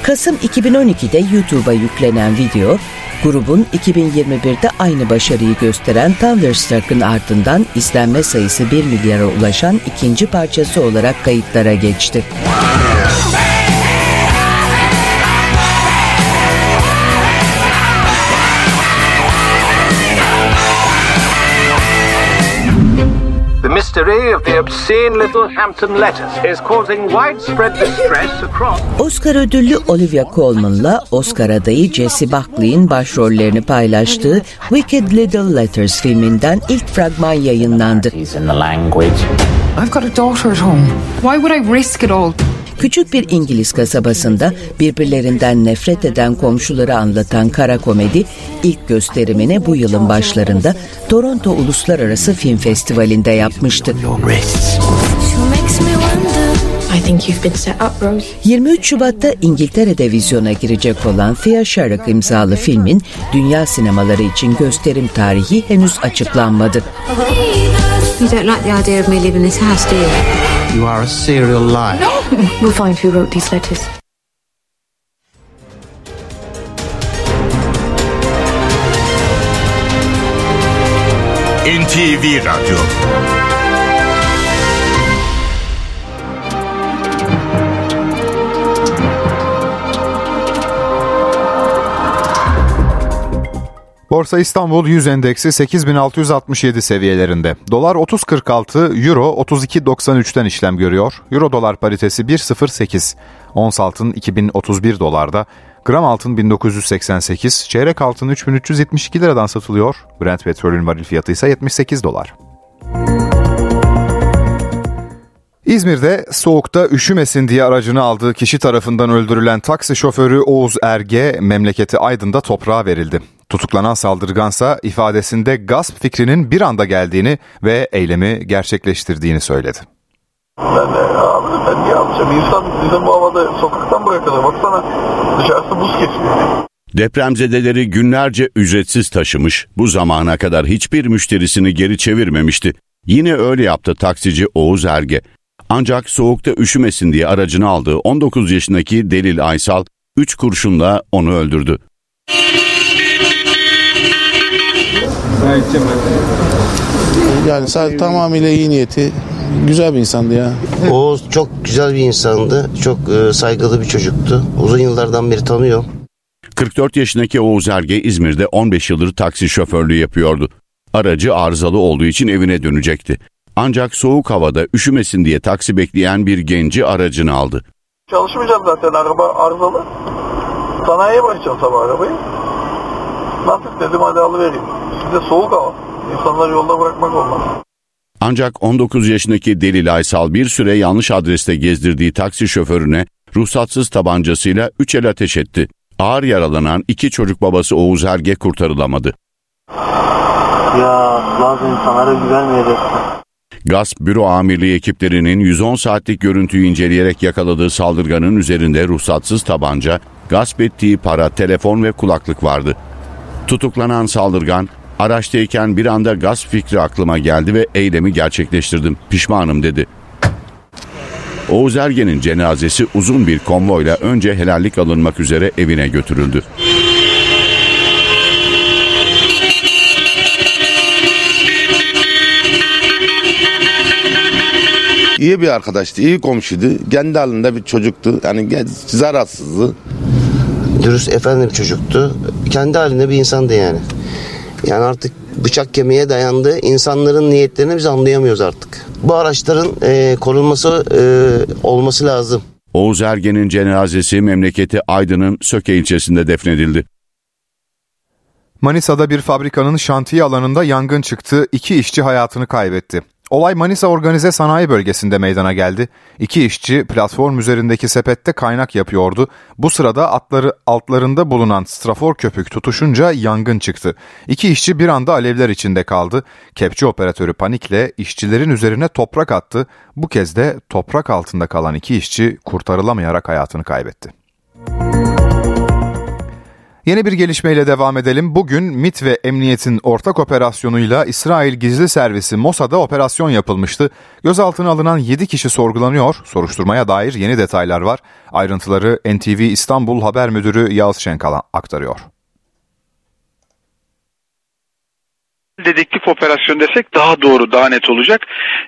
Kasım 2012'de YouTube'a yüklenen video, grubun 2021'de aynı başarıyı gösteren Thunderstruck'ın ardından izlenme sayısı 1 milyara ulaşan ikinci parçası olarak kayıtlara geçti. Mystery of the obscene little Hampton letters is causing widespread distress across... Oscar ödüllü Olivia Colman'la Oscar adayı Jesse Buckley'in başrollerini paylaştığı Wicked Little Letters filminden ilk fragman yayınlandı. I've got a daughter at home. Why would I risk it all? Küçük bir İngiliz kasabasında birbirlerinden nefret eden komşuları anlatan kara komedi ilk gösterimini bu yılın başlarında Toronto Uluslararası Film Festivali'nde yapmıştı. 23 Şubat'ta İngiltere'de vizyona girecek olan Thea Sharrock imzalı filmin dünya sinemaları için gösterim tarihi henüz açıklanmadı. You don't like the idea of me leaving this house, do you? You are a serial liar. No! We'll find who wrote these letters. NTV Radyo Borsa İstanbul 100 endeksi 8667 seviyelerinde. Dolar 30.46, Euro 32.93'ten işlem görüyor. Euro dolar paritesi 1.08. Ons altın 2031 dolarda. Gram altın 1988, çeyrek altın 3372 liradan satılıyor. Brent petrolün varil fiyatı ise 78 dolar. İzmir'de soğukta üşümesin diye aracını aldığı kişi tarafından öldürülen taksi şoförü Oğuz Erge memleketi Aydın'da toprağa verildi. Tutuklanan saldırgansa ifadesinde gasp fikrinin bir anda geldiğini ve eylemi gerçekleştirdiğini söyledi. Ben de abi ben ne yapacağım? İnsan bizim bu havada sokaktan kadar baksana dışarısı buz kesmiyor. Depremzedeleri günlerce ücretsiz taşımış, bu zamana kadar hiçbir müşterisini geri çevirmemişti. Yine öyle yaptı taksici Oğuz Erge. Ancak soğukta üşümesin diye aracını aldığı 19 yaşındaki Delil Aysal 3 kurşunla onu öldürdü. Yani sadece tamamıyla iyi niyeti güzel bir insandı ya. Oğuz çok güzel bir insandı. Çok e, saygılı bir çocuktu. Uzun yıllardan beri tanıyor. 44 yaşındaki Oğuz Erge İzmir'de 15 yıldır taksi şoförlüğü yapıyordu. Aracı arızalı olduğu için evine dönecekti. Ancak soğuk havada üşümesin diye taksi bekleyen bir genci aracını aldı. Çalışmayacağım zaten araba arızalı. Sanayiye bırakacağım sabah arabayı. Nasıl dedim hadi alıvereyim. Size soğuk hava. İnsanları yolda bırakmak olmaz. Ancak 19 yaşındaki Delil Aysal bir süre yanlış adreste gezdirdiği taksi şoförüne ruhsatsız tabancasıyla 3 el ateş etti. Ağır yaralanan iki çocuk babası Oğuz Erge kurtarılamadı. Ya bazı insanlara güvenmeyeceksin. Gasp Büro Amirliği ekiplerinin 110 saatlik görüntüyü inceleyerek yakaladığı saldırganın üzerinde ruhsatsız tabanca, gasp ettiği para, telefon ve kulaklık vardı. Tutuklanan saldırgan, araçtayken bir anda gasp fikri aklıma geldi ve eylemi gerçekleştirdim. Pişmanım dedi. Oğuz Ergen'in cenazesi uzun bir konvoyla önce helallik alınmak üzere evine götürüldü. İyi bir arkadaştı, iyi komşuydu. Kendi halinde bir çocuktu. Yani zararsızdı. Dürüst efendi bir çocuktu. Kendi halinde bir insandı yani. Yani artık bıçak kemiğe dayandı. İnsanların niyetlerini biz anlayamıyoruz artık. Bu araçların e, korunması e, olması lazım. Oğuz Ergen'in cenazesi memleketi Aydın'ın Söke ilçesinde defnedildi. Manisa'da bir fabrikanın şantiye alanında yangın çıktı. İki işçi hayatını kaybetti. Olay Manisa Organize Sanayi Bölgesi'nde meydana geldi. İki işçi platform üzerindeki sepette kaynak yapıyordu. Bu sırada atları altlarında bulunan strafor köpük tutuşunca yangın çıktı. İki işçi bir anda alevler içinde kaldı. Kepçe operatörü panikle işçilerin üzerine toprak attı. Bu kez de toprak altında kalan iki işçi kurtarılamayarak hayatını kaybetti. Yeni bir gelişmeyle devam edelim. Bugün MIT ve Emniyet'in ortak operasyonuyla İsrail Gizli Servisi Mossad'a operasyon yapılmıştı. Gözaltına alınan 7 kişi sorgulanıyor. Soruşturmaya dair yeni detaylar var. Ayrıntıları NTV İstanbul Haber Müdürü Yağız Şenkal aktarıyor. Dedektif operasyon desek daha doğru, daha net olacak.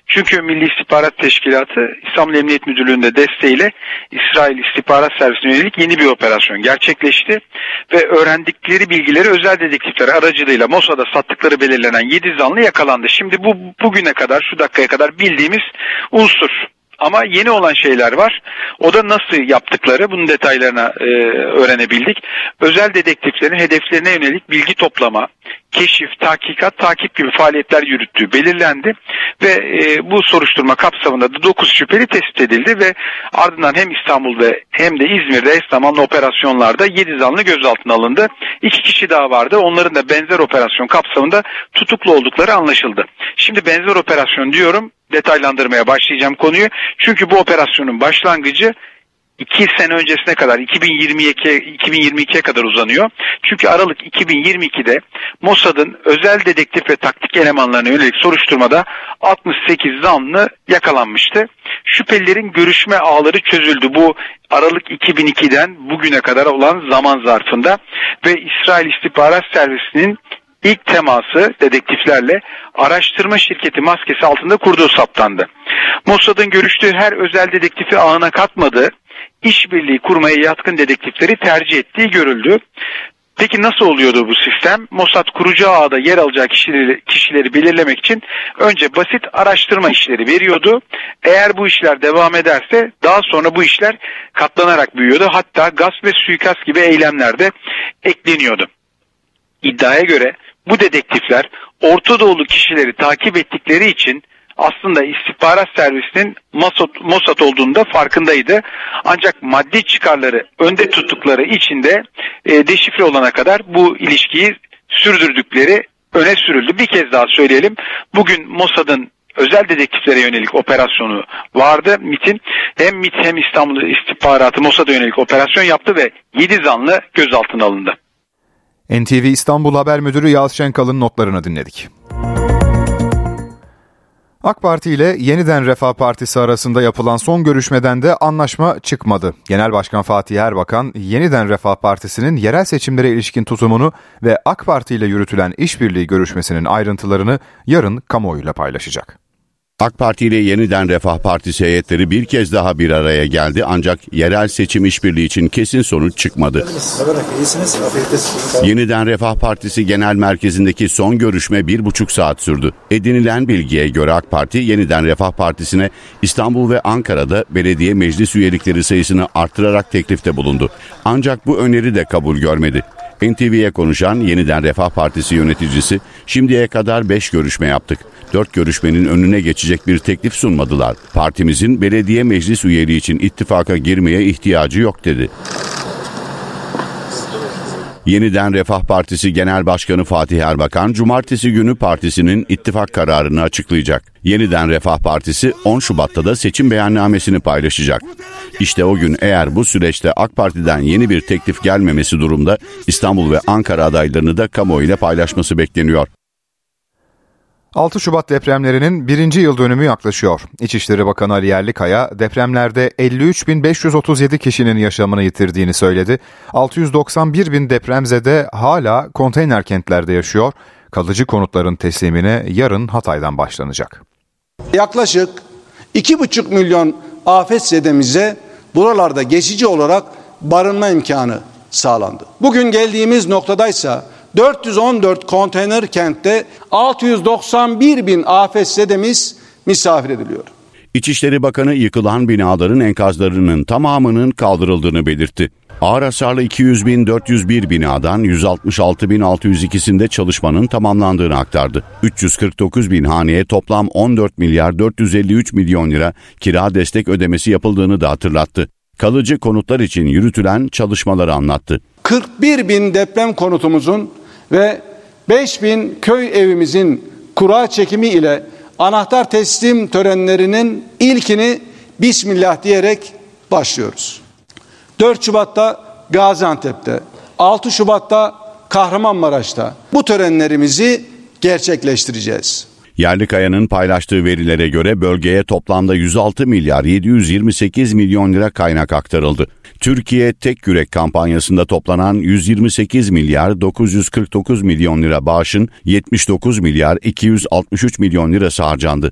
Çünkü Milli İstihbarat Teşkilatı İstanbul Emniyet Müdürlüğü'nde desteğiyle İsrail İstihbarat Servisi'ne yönelik yeni bir operasyon gerçekleşti. Ve öğrendikleri bilgileri özel dedektifler aracılığıyla Mossad'a sattıkları belirlenen 7 zanlı yakalandı. Şimdi bu bugüne kadar, şu dakikaya kadar bildiğimiz unsur. Ama yeni olan şeyler var. O da nasıl yaptıkları bunun detaylarına e, öğrenebildik. Özel dedektiflerin hedeflerine yönelik bilgi toplama, keşif, takikat, takip gibi faaliyetler yürüttüğü belirlendi ve e, bu soruşturma kapsamında da 9 şüpheli tespit edildi ve ardından hem İstanbul'da hem de İzmir'de eş zamanlı operasyonlarda 7 zanlı gözaltına alındı. 2 kişi daha vardı. Onların da benzer operasyon kapsamında tutuklu oldukları anlaşıldı. Şimdi benzer operasyon diyorum detaylandırmaya başlayacağım konuyu. Çünkü bu operasyonun başlangıcı 2 sene öncesine kadar 2022 2022'ye kadar uzanıyor. Çünkü Aralık 2022'de Mossad'ın özel dedektif ve taktik elemanlarına yönelik soruşturmada 68 zanlı yakalanmıştı. Şüphelilerin görüşme ağları çözüldü. Bu Aralık 2002'den bugüne kadar olan zaman zarfında ve İsrail İstihbarat Servisi'nin ilk teması dedektiflerle araştırma şirketi maskesi altında kurduğu saptandı. Mossad'ın görüştüğü her özel dedektifi ağına katmadı, işbirliği kurmaya yatkın dedektifleri tercih ettiği görüldü. Peki nasıl oluyordu bu sistem? Mossad kurucu ağda yer alacak kişileri, kişileri belirlemek için önce basit araştırma işleri veriyordu. Eğer bu işler devam ederse daha sonra bu işler katlanarak büyüyordu. Hatta gasp ve suikast gibi eylemler de ekleniyordu. İddiaya göre bu dedektifler Orta Doğulu kişileri takip ettikleri için aslında istihbarat servisinin Mossad, olduğunda farkındaydı. Ancak maddi çıkarları önde tuttukları için de e, deşifre olana kadar bu ilişkiyi sürdürdükleri öne sürüldü. Bir kez daha söyleyelim. Bugün Mossad'ın özel dedektiflere yönelik operasyonu vardı MIT'in. Hem MIT hem İstanbul istihbaratı Mossad'a yönelik operasyon yaptı ve 7 zanlı gözaltına alındı. NTV İstanbul Haber Müdürü Yağız Şenkal'ın notlarını dinledik. AK Parti ile Yeniden Refah Partisi arasında yapılan son görüşmeden de anlaşma çıkmadı. Genel Başkan Fatih Erbakan, Yeniden Refah Partisi'nin yerel seçimlere ilişkin tutumunu ve AK Parti ile yürütülen işbirliği görüşmesinin ayrıntılarını yarın kamuoyuyla paylaşacak. AK Parti ile yeniden Refah Partisi heyetleri bir kez daha bir araya geldi ancak yerel seçim işbirliği için kesin sonuç çıkmadı. Yeniden Refah Partisi Genel Merkezi'ndeki son görüşme bir buçuk saat sürdü. Edinilen bilgiye göre AK Parti Yeniden Refah Partisi'ne İstanbul ve Ankara'da belediye meclis üyelikleri sayısını artırarak teklifte bulundu. Ancak bu öneri de kabul görmedi. NTV'ye konuşan Yeniden Refah Partisi yöneticisi şimdiye kadar 5 görüşme yaptık. 4 görüşmenin önüne geçecek bir teklif sunmadılar. Partimizin belediye meclis üyeliği için ittifaka girmeye ihtiyacı yok dedi. Yeniden Refah Partisi Genel Başkanı Fatih Erbakan, cumartesi günü partisinin ittifak kararını açıklayacak. Yeniden Refah Partisi 10 Şubat'ta da seçim beyannamesini paylaşacak. İşte o gün eğer bu süreçte AK Parti'den yeni bir teklif gelmemesi durumda İstanbul ve Ankara adaylarını da kamuoyuyla paylaşması bekleniyor. 6 Şubat depremlerinin birinci yıl dönümü yaklaşıyor. İçişleri Bakanı Ali Yerlikaya depremlerde 53.537 kişinin yaşamını yitirdiğini söyledi. 691 bin depremzede hala konteyner kentlerde yaşıyor. Kalıcı konutların teslimine yarın Hatay'dan başlanacak. Yaklaşık 2,5 milyon afetzedemize buralarda geçici olarak barınma imkanı sağlandı. Bugün geldiğimiz noktadaysa 414 konteyner kentte 691 bin afetzedemiz misafir ediliyor. İçişleri Bakanı yıkılan binaların enkazlarının tamamının kaldırıldığını belirtti. Ağır hasarlı 200 bin 401 binadan 166 bin 602'sinde çalışmanın tamamlandığını aktardı. 349 bin haneye toplam 14 milyar 453 milyon lira kira destek ödemesi yapıldığını da hatırlattı. Kalıcı konutlar için yürütülen çalışmaları anlattı. 41 bin deprem konutumuzun ve 5 bin köy evimizin kura çekimi ile anahtar teslim törenlerinin ilkini Bismillah diyerek başlıyoruz. 4 Şubat'ta Gaziantep'te, 6 Şubat'ta Kahramanmaraş'ta bu törenlerimizi gerçekleştireceğiz. Yerlikaya'nın paylaştığı verilere göre bölgeye toplamda 106 milyar 728 milyon lira kaynak aktarıldı. Türkiye Tek Yürek kampanyasında toplanan 128 milyar 949 milyon lira bağışın 79 milyar 263 milyon lirası harcandı.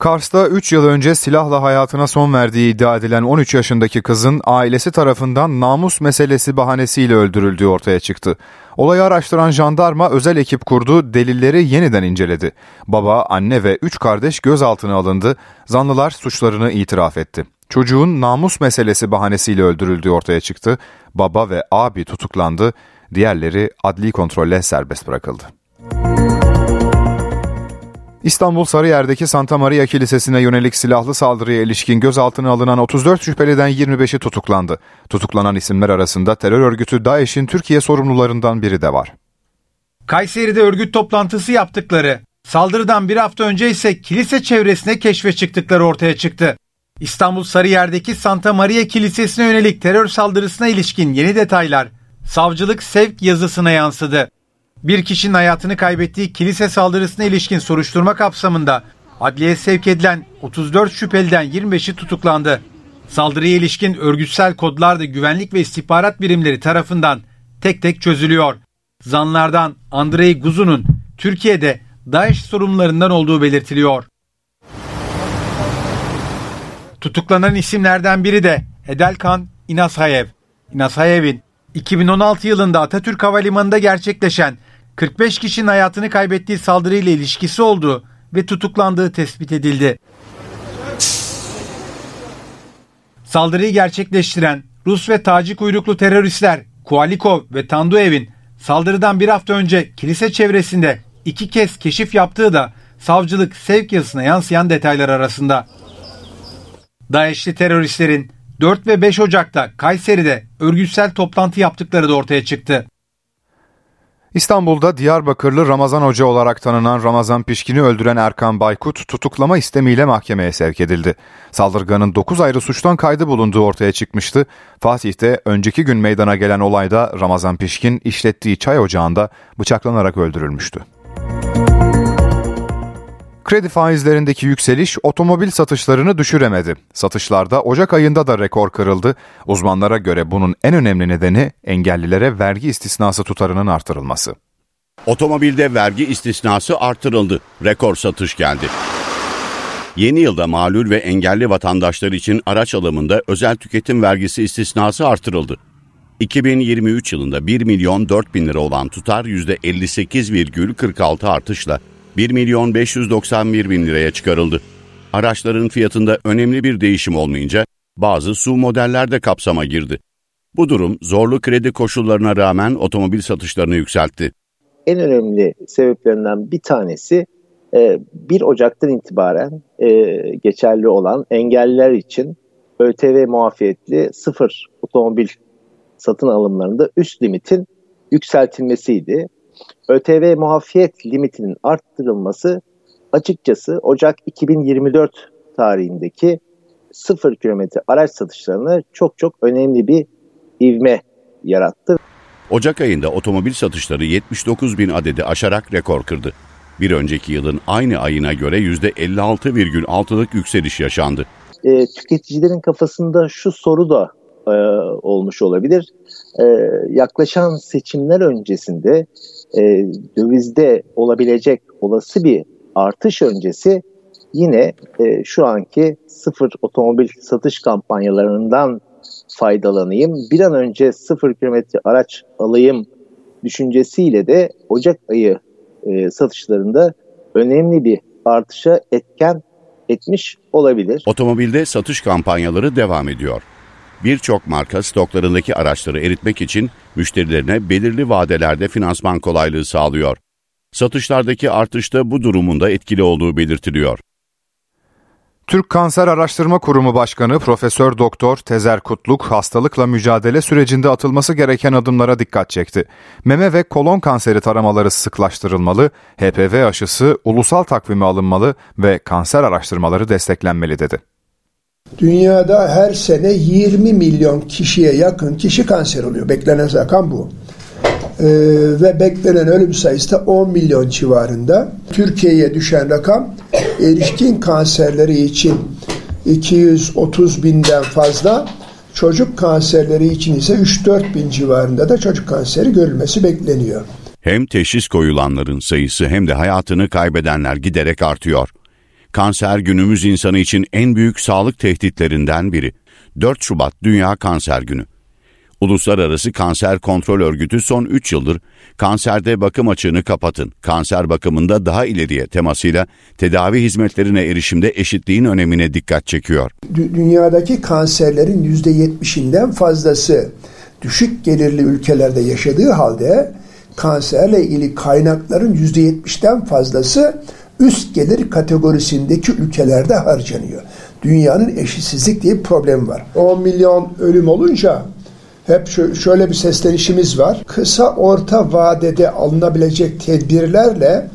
Kars'ta 3 yıl önce silahla hayatına son verdiği iddia edilen 13 yaşındaki kızın ailesi tarafından namus meselesi bahanesiyle öldürüldüğü ortaya çıktı. Olayı araştıran jandarma özel ekip kurdu, delilleri yeniden inceledi. Baba, anne ve 3 kardeş gözaltına alındı, zanlılar suçlarını itiraf etti. Çocuğun namus meselesi bahanesiyle öldürüldüğü ortaya çıktı. Baba ve abi tutuklandı, diğerleri adli kontrolle serbest bırakıldı. İstanbul Sarıyer'deki Santa Maria Kilisesi'ne yönelik silahlı saldırıya ilişkin gözaltına alınan 34 şüpheliden 25'i tutuklandı. Tutuklanan isimler arasında terör örgütü DAEŞ'in Türkiye sorumlularından biri de var. Kayseri'de örgüt toplantısı yaptıkları, saldırıdan bir hafta önce ise kilise çevresine keşfe çıktıkları ortaya çıktı. İstanbul Sarıyer'deki Santa Maria Kilisesi'ne yönelik terör saldırısına ilişkin yeni detaylar savcılık sevk yazısına yansıdı. Bir kişinin hayatını kaybettiği kilise saldırısına ilişkin soruşturma kapsamında adliye sevk edilen 34 şüpheliden 25'i tutuklandı. Saldırıya ilişkin örgütsel kodlar da güvenlik ve istihbarat birimleri tarafından tek tek çözülüyor. Zanlardan Andrei Guzu'nun Türkiye'de DAEŞ sorumlularından olduğu belirtiliyor. Tutuklanan isimlerden biri de Edelkan İnasayev. İnasayev'in 2016 yılında Atatürk Havalimanı'nda gerçekleşen 45 kişinin hayatını kaybettiği saldırıyla ilişkisi olduğu ve tutuklandığı tespit edildi. Saldırıyı gerçekleştiren Rus ve Tacik uyruklu teröristler Kualikov ve Tanduev'in saldırıdan bir hafta önce kilise çevresinde iki kez keşif yaptığı da savcılık sevk yazısına yansıyan detaylar arasında. DAEŞ'li teröristlerin 4 ve 5 Ocak'ta Kayseri'de örgütsel toplantı yaptıkları da ortaya çıktı. İstanbul'da Diyarbakırlı Ramazan Hoca olarak tanınan Ramazan Pişkin'i öldüren Erkan Baykut tutuklama istemiyle mahkemeye sevk edildi. Saldırganın 9 ayrı suçtan kaydı bulunduğu ortaya çıkmıştı. Fatih'te önceki gün meydana gelen olayda Ramazan Pişkin işlettiği çay ocağında bıçaklanarak öldürülmüştü. Kredi faizlerindeki yükseliş otomobil satışlarını düşüremedi. Satışlarda Ocak ayında da rekor kırıldı. Uzmanlara göre bunun en önemli nedeni engellilere vergi istisnası tutarının artırılması. Otomobilde vergi istisnası artırıldı. Rekor satış geldi. Yeni yılda malul ve engelli vatandaşlar için araç alımında özel tüketim vergisi istisnası artırıldı. 2023 yılında 1 milyon 4 bin lira olan tutar %58,46 artışla 1 milyon 591 bin liraya çıkarıldı. Araçların fiyatında önemli bir değişim olmayınca bazı su modeller de kapsama girdi. Bu durum zorlu kredi koşullarına rağmen otomobil satışlarını yükseltti. En önemli sebeplerinden bir tanesi 1 e, Ocak'tan itibaren e, geçerli olan engelliler için ÖTV muafiyetli sıfır otomobil satın alımlarında üst limitin yükseltilmesiydi. ÖTV muafiyet limitinin arttırılması açıkçası Ocak 2024 tarihindeki sıfır kilometre araç satışlarına çok çok önemli bir ivme yarattı. Ocak ayında otomobil satışları 79 bin adedi aşarak rekor kırdı. Bir önceki yılın aynı ayına göre %56,6'lık yükseliş yaşandı. E, tüketicilerin kafasında şu soru da e, olmuş olabilir. E, yaklaşan seçimler öncesinde e, dövizde olabilecek olası bir artış öncesi yine e, şu anki sıfır otomobil satış kampanyalarından faydalanayım. Bir an önce sıfır kilometre araç alayım düşüncesiyle de Ocak ayı e, satışlarında önemli bir artışa etken etmiş olabilir. Otomobilde satış kampanyaları devam ediyor. Birçok marka stoklarındaki araçları eritmek için müşterilerine belirli vadelerde finansman kolaylığı sağlıyor. Satışlardaki artışta bu durumun da etkili olduğu belirtiliyor. Türk Kanser Araştırma Kurumu Başkanı Profesör Doktor Tezer Kutluk hastalıkla mücadele sürecinde atılması gereken adımlara dikkat çekti. Meme ve kolon kanseri taramaları sıklaştırılmalı, HPV aşısı ulusal takvime alınmalı ve kanser araştırmaları desteklenmeli dedi. Dünyada her sene 20 milyon kişiye yakın kişi kanser oluyor. Beklenen rakam bu. Ee, ve beklenen ölüm sayısı da 10 milyon civarında. Türkiye'ye düşen rakam erişkin kanserleri için 230 binden fazla, çocuk kanserleri için ise 3-4 bin civarında da çocuk kanseri görülmesi bekleniyor. Hem teşhis koyulanların sayısı hem de hayatını kaybedenler giderek artıyor. Kanser günümüz insanı için en büyük sağlık tehditlerinden biri. 4 Şubat Dünya Kanser Günü. Uluslararası Kanser Kontrol Örgütü son 3 yıldır kanserde bakım açığını kapatın, kanser bakımında daha ileriye temasıyla tedavi hizmetlerine erişimde eşitliğin önemine dikkat çekiyor. Dünyadaki kanserlerin %70'inden fazlası düşük gelirli ülkelerde yaşadığı halde kanserle ilgili kaynakların %70'den fazlası üst gelir kategorisindeki ülkelerde harcanıyor. Dünyanın eşitsizlik diye bir problemi var. 10 milyon ölüm olunca hep şöyle bir seslenişimiz var. Kısa orta vadede alınabilecek tedbirlerle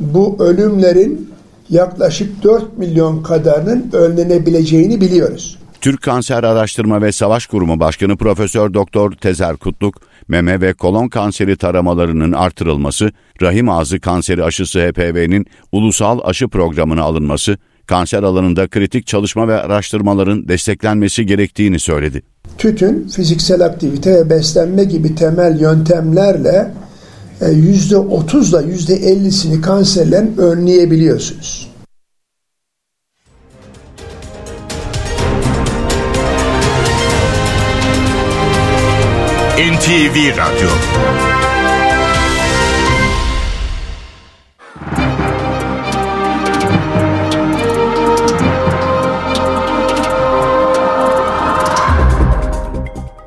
bu ölümlerin yaklaşık 4 milyon kadarının önlenebileceğini biliyoruz. Türk Kanser Araştırma ve Savaş Kurumu Başkanı Profesör Doktor Tezer Kutluk, meme ve kolon kanseri taramalarının artırılması, rahim ağzı kanseri aşısı HPV'nin ulusal aşı programına alınması, kanser alanında kritik çalışma ve araştırmaların desteklenmesi gerektiğini söyledi. Tütün, fiziksel aktivite ve beslenme gibi temel yöntemlerle %30 ile %50'sini kanserlerin önleyebiliyorsunuz. NTV Radyo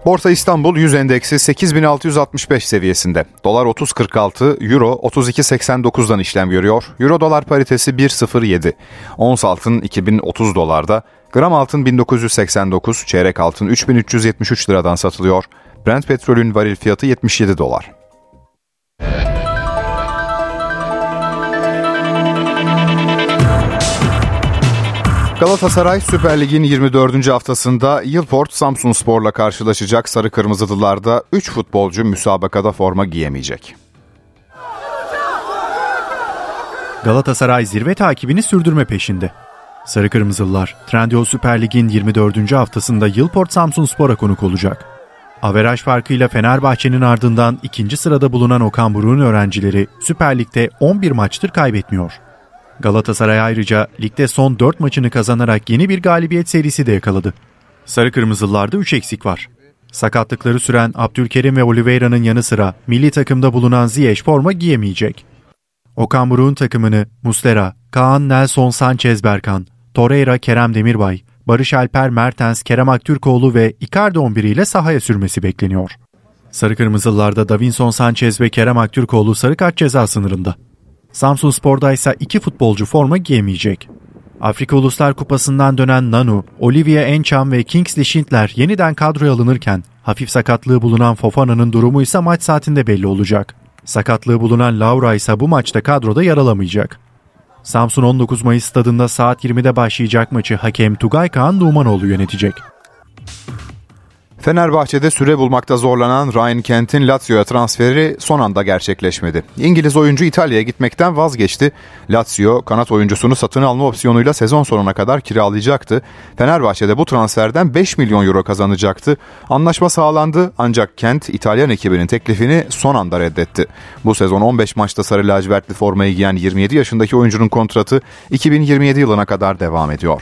Borsa İstanbul 100 endeksi 8665 seviyesinde. Dolar 30.46, Euro 32.89'dan işlem görüyor. Euro dolar paritesi 1.07. Ons altın 2030 dolarda. Gram altın 1989, çeyrek altın 3373 liradan satılıyor. Brent petrolün varil fiyatı 77 dolar. Galatasaray Süper Lig'in 24. haftasında Yılport Samsun Spor'la karşılaşacak Sarı Kırmızılılarda 3 futbolcu müsabakada forma giyemeyecek. Galatasaray zirve takibini sürdürme peşinde. Sarı Kırmızılılar, Trendyol Süper Lig'in 24. haftasında Yılport Samsun Spor'a konuk olacak. Averaj farkıyla Fenerbahçe'nin ardından ikinci sırada bulunan Okan Buruk'un öğrencileri Süper Lig'de 11 maçtır kaybetmiyor. Galatasaray ayrıca ligde son 4 maçını kazanarak yeni bir galibiyet serisi de yakaladı. Sarı Kırmızılılarda 3 eksik var. Sakatlıkları süren Abdülkerim ve Oliveira'nın yanı sıra milli takımda bulunan Ziyech forma giyemeyecek. Okan Buruk'un takımını Muslera, Kaan Nelson Sanchez Berkan, Torreira Kerem Demirbay, Barış Alper Mertens Kerem Aktürkoğlu ve Icardi 11 ile sahaya sürmesi bekleniyor. Sarı Kırmızılılarda Davinson Sanchez ve Kerem Aktürkoğlu sarı kart ceza sınırında. Samsun Spor'da ise iki futbolcu forma giyemeyecek. Afrika Uluslar Kupası'ndan dönen Nanu, Olivia Encham ve Kingsley Schindler yeniden kadroya alınırken hafif sakatlığı bulunan Fofana'nın durumu ise maç saatinde belli olacak. Sakatlığı bulunan Laura ise bu maçta kadroda yer alamayacak. Samsun 19 Mayıs stadında saat 20'de başlayacak maçı hakem Tugay Kaan Numanoğlu yönetecek. Fenerbahçe'de süre bulmakta zorlanan Ryan Kent'in Lazio'ya transferi son anda gerçekleşmedi. İngiliz oyuncu İtalya'ya gitmekten vazgeçti. Lazio kanat oyuncusunu satın alma opsiyonuyla sezon sonuna kadar kiralayacaktı. Fenerbahçe'de bu transferden 5 milyon euro kazanacaktı. Anlaşma sağlandı ancak Kent İtalyan ekibinin teklifini son anda reddetti. Bu sezon 15 maçta sarı lacivertli formayı giyen 27 yaşındaki oyuncunun kontratı 2027 yılına kadar devam ediyor.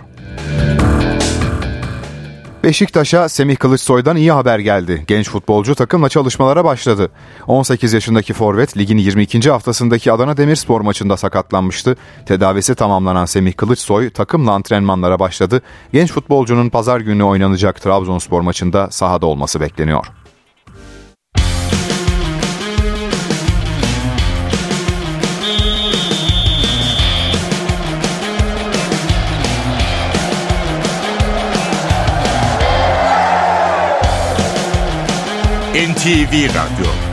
Beşiktaş'a Semih Kılıçsoy'dan iyi haber geldi. Genç futbolcu takımla çalışmalara başladı. 18 yaşındaki forvet ligin 22. haftasındaki Adana Demirspor maçında sakatlanmıştı. Tedavisi tamamlanan Semih Kılıçsoy takımla antrenmanlara başladı. Genç futbolcunun pazar günü oynanacak Trabzonspor maçında sahada olması bekleniyor. NTV Radyo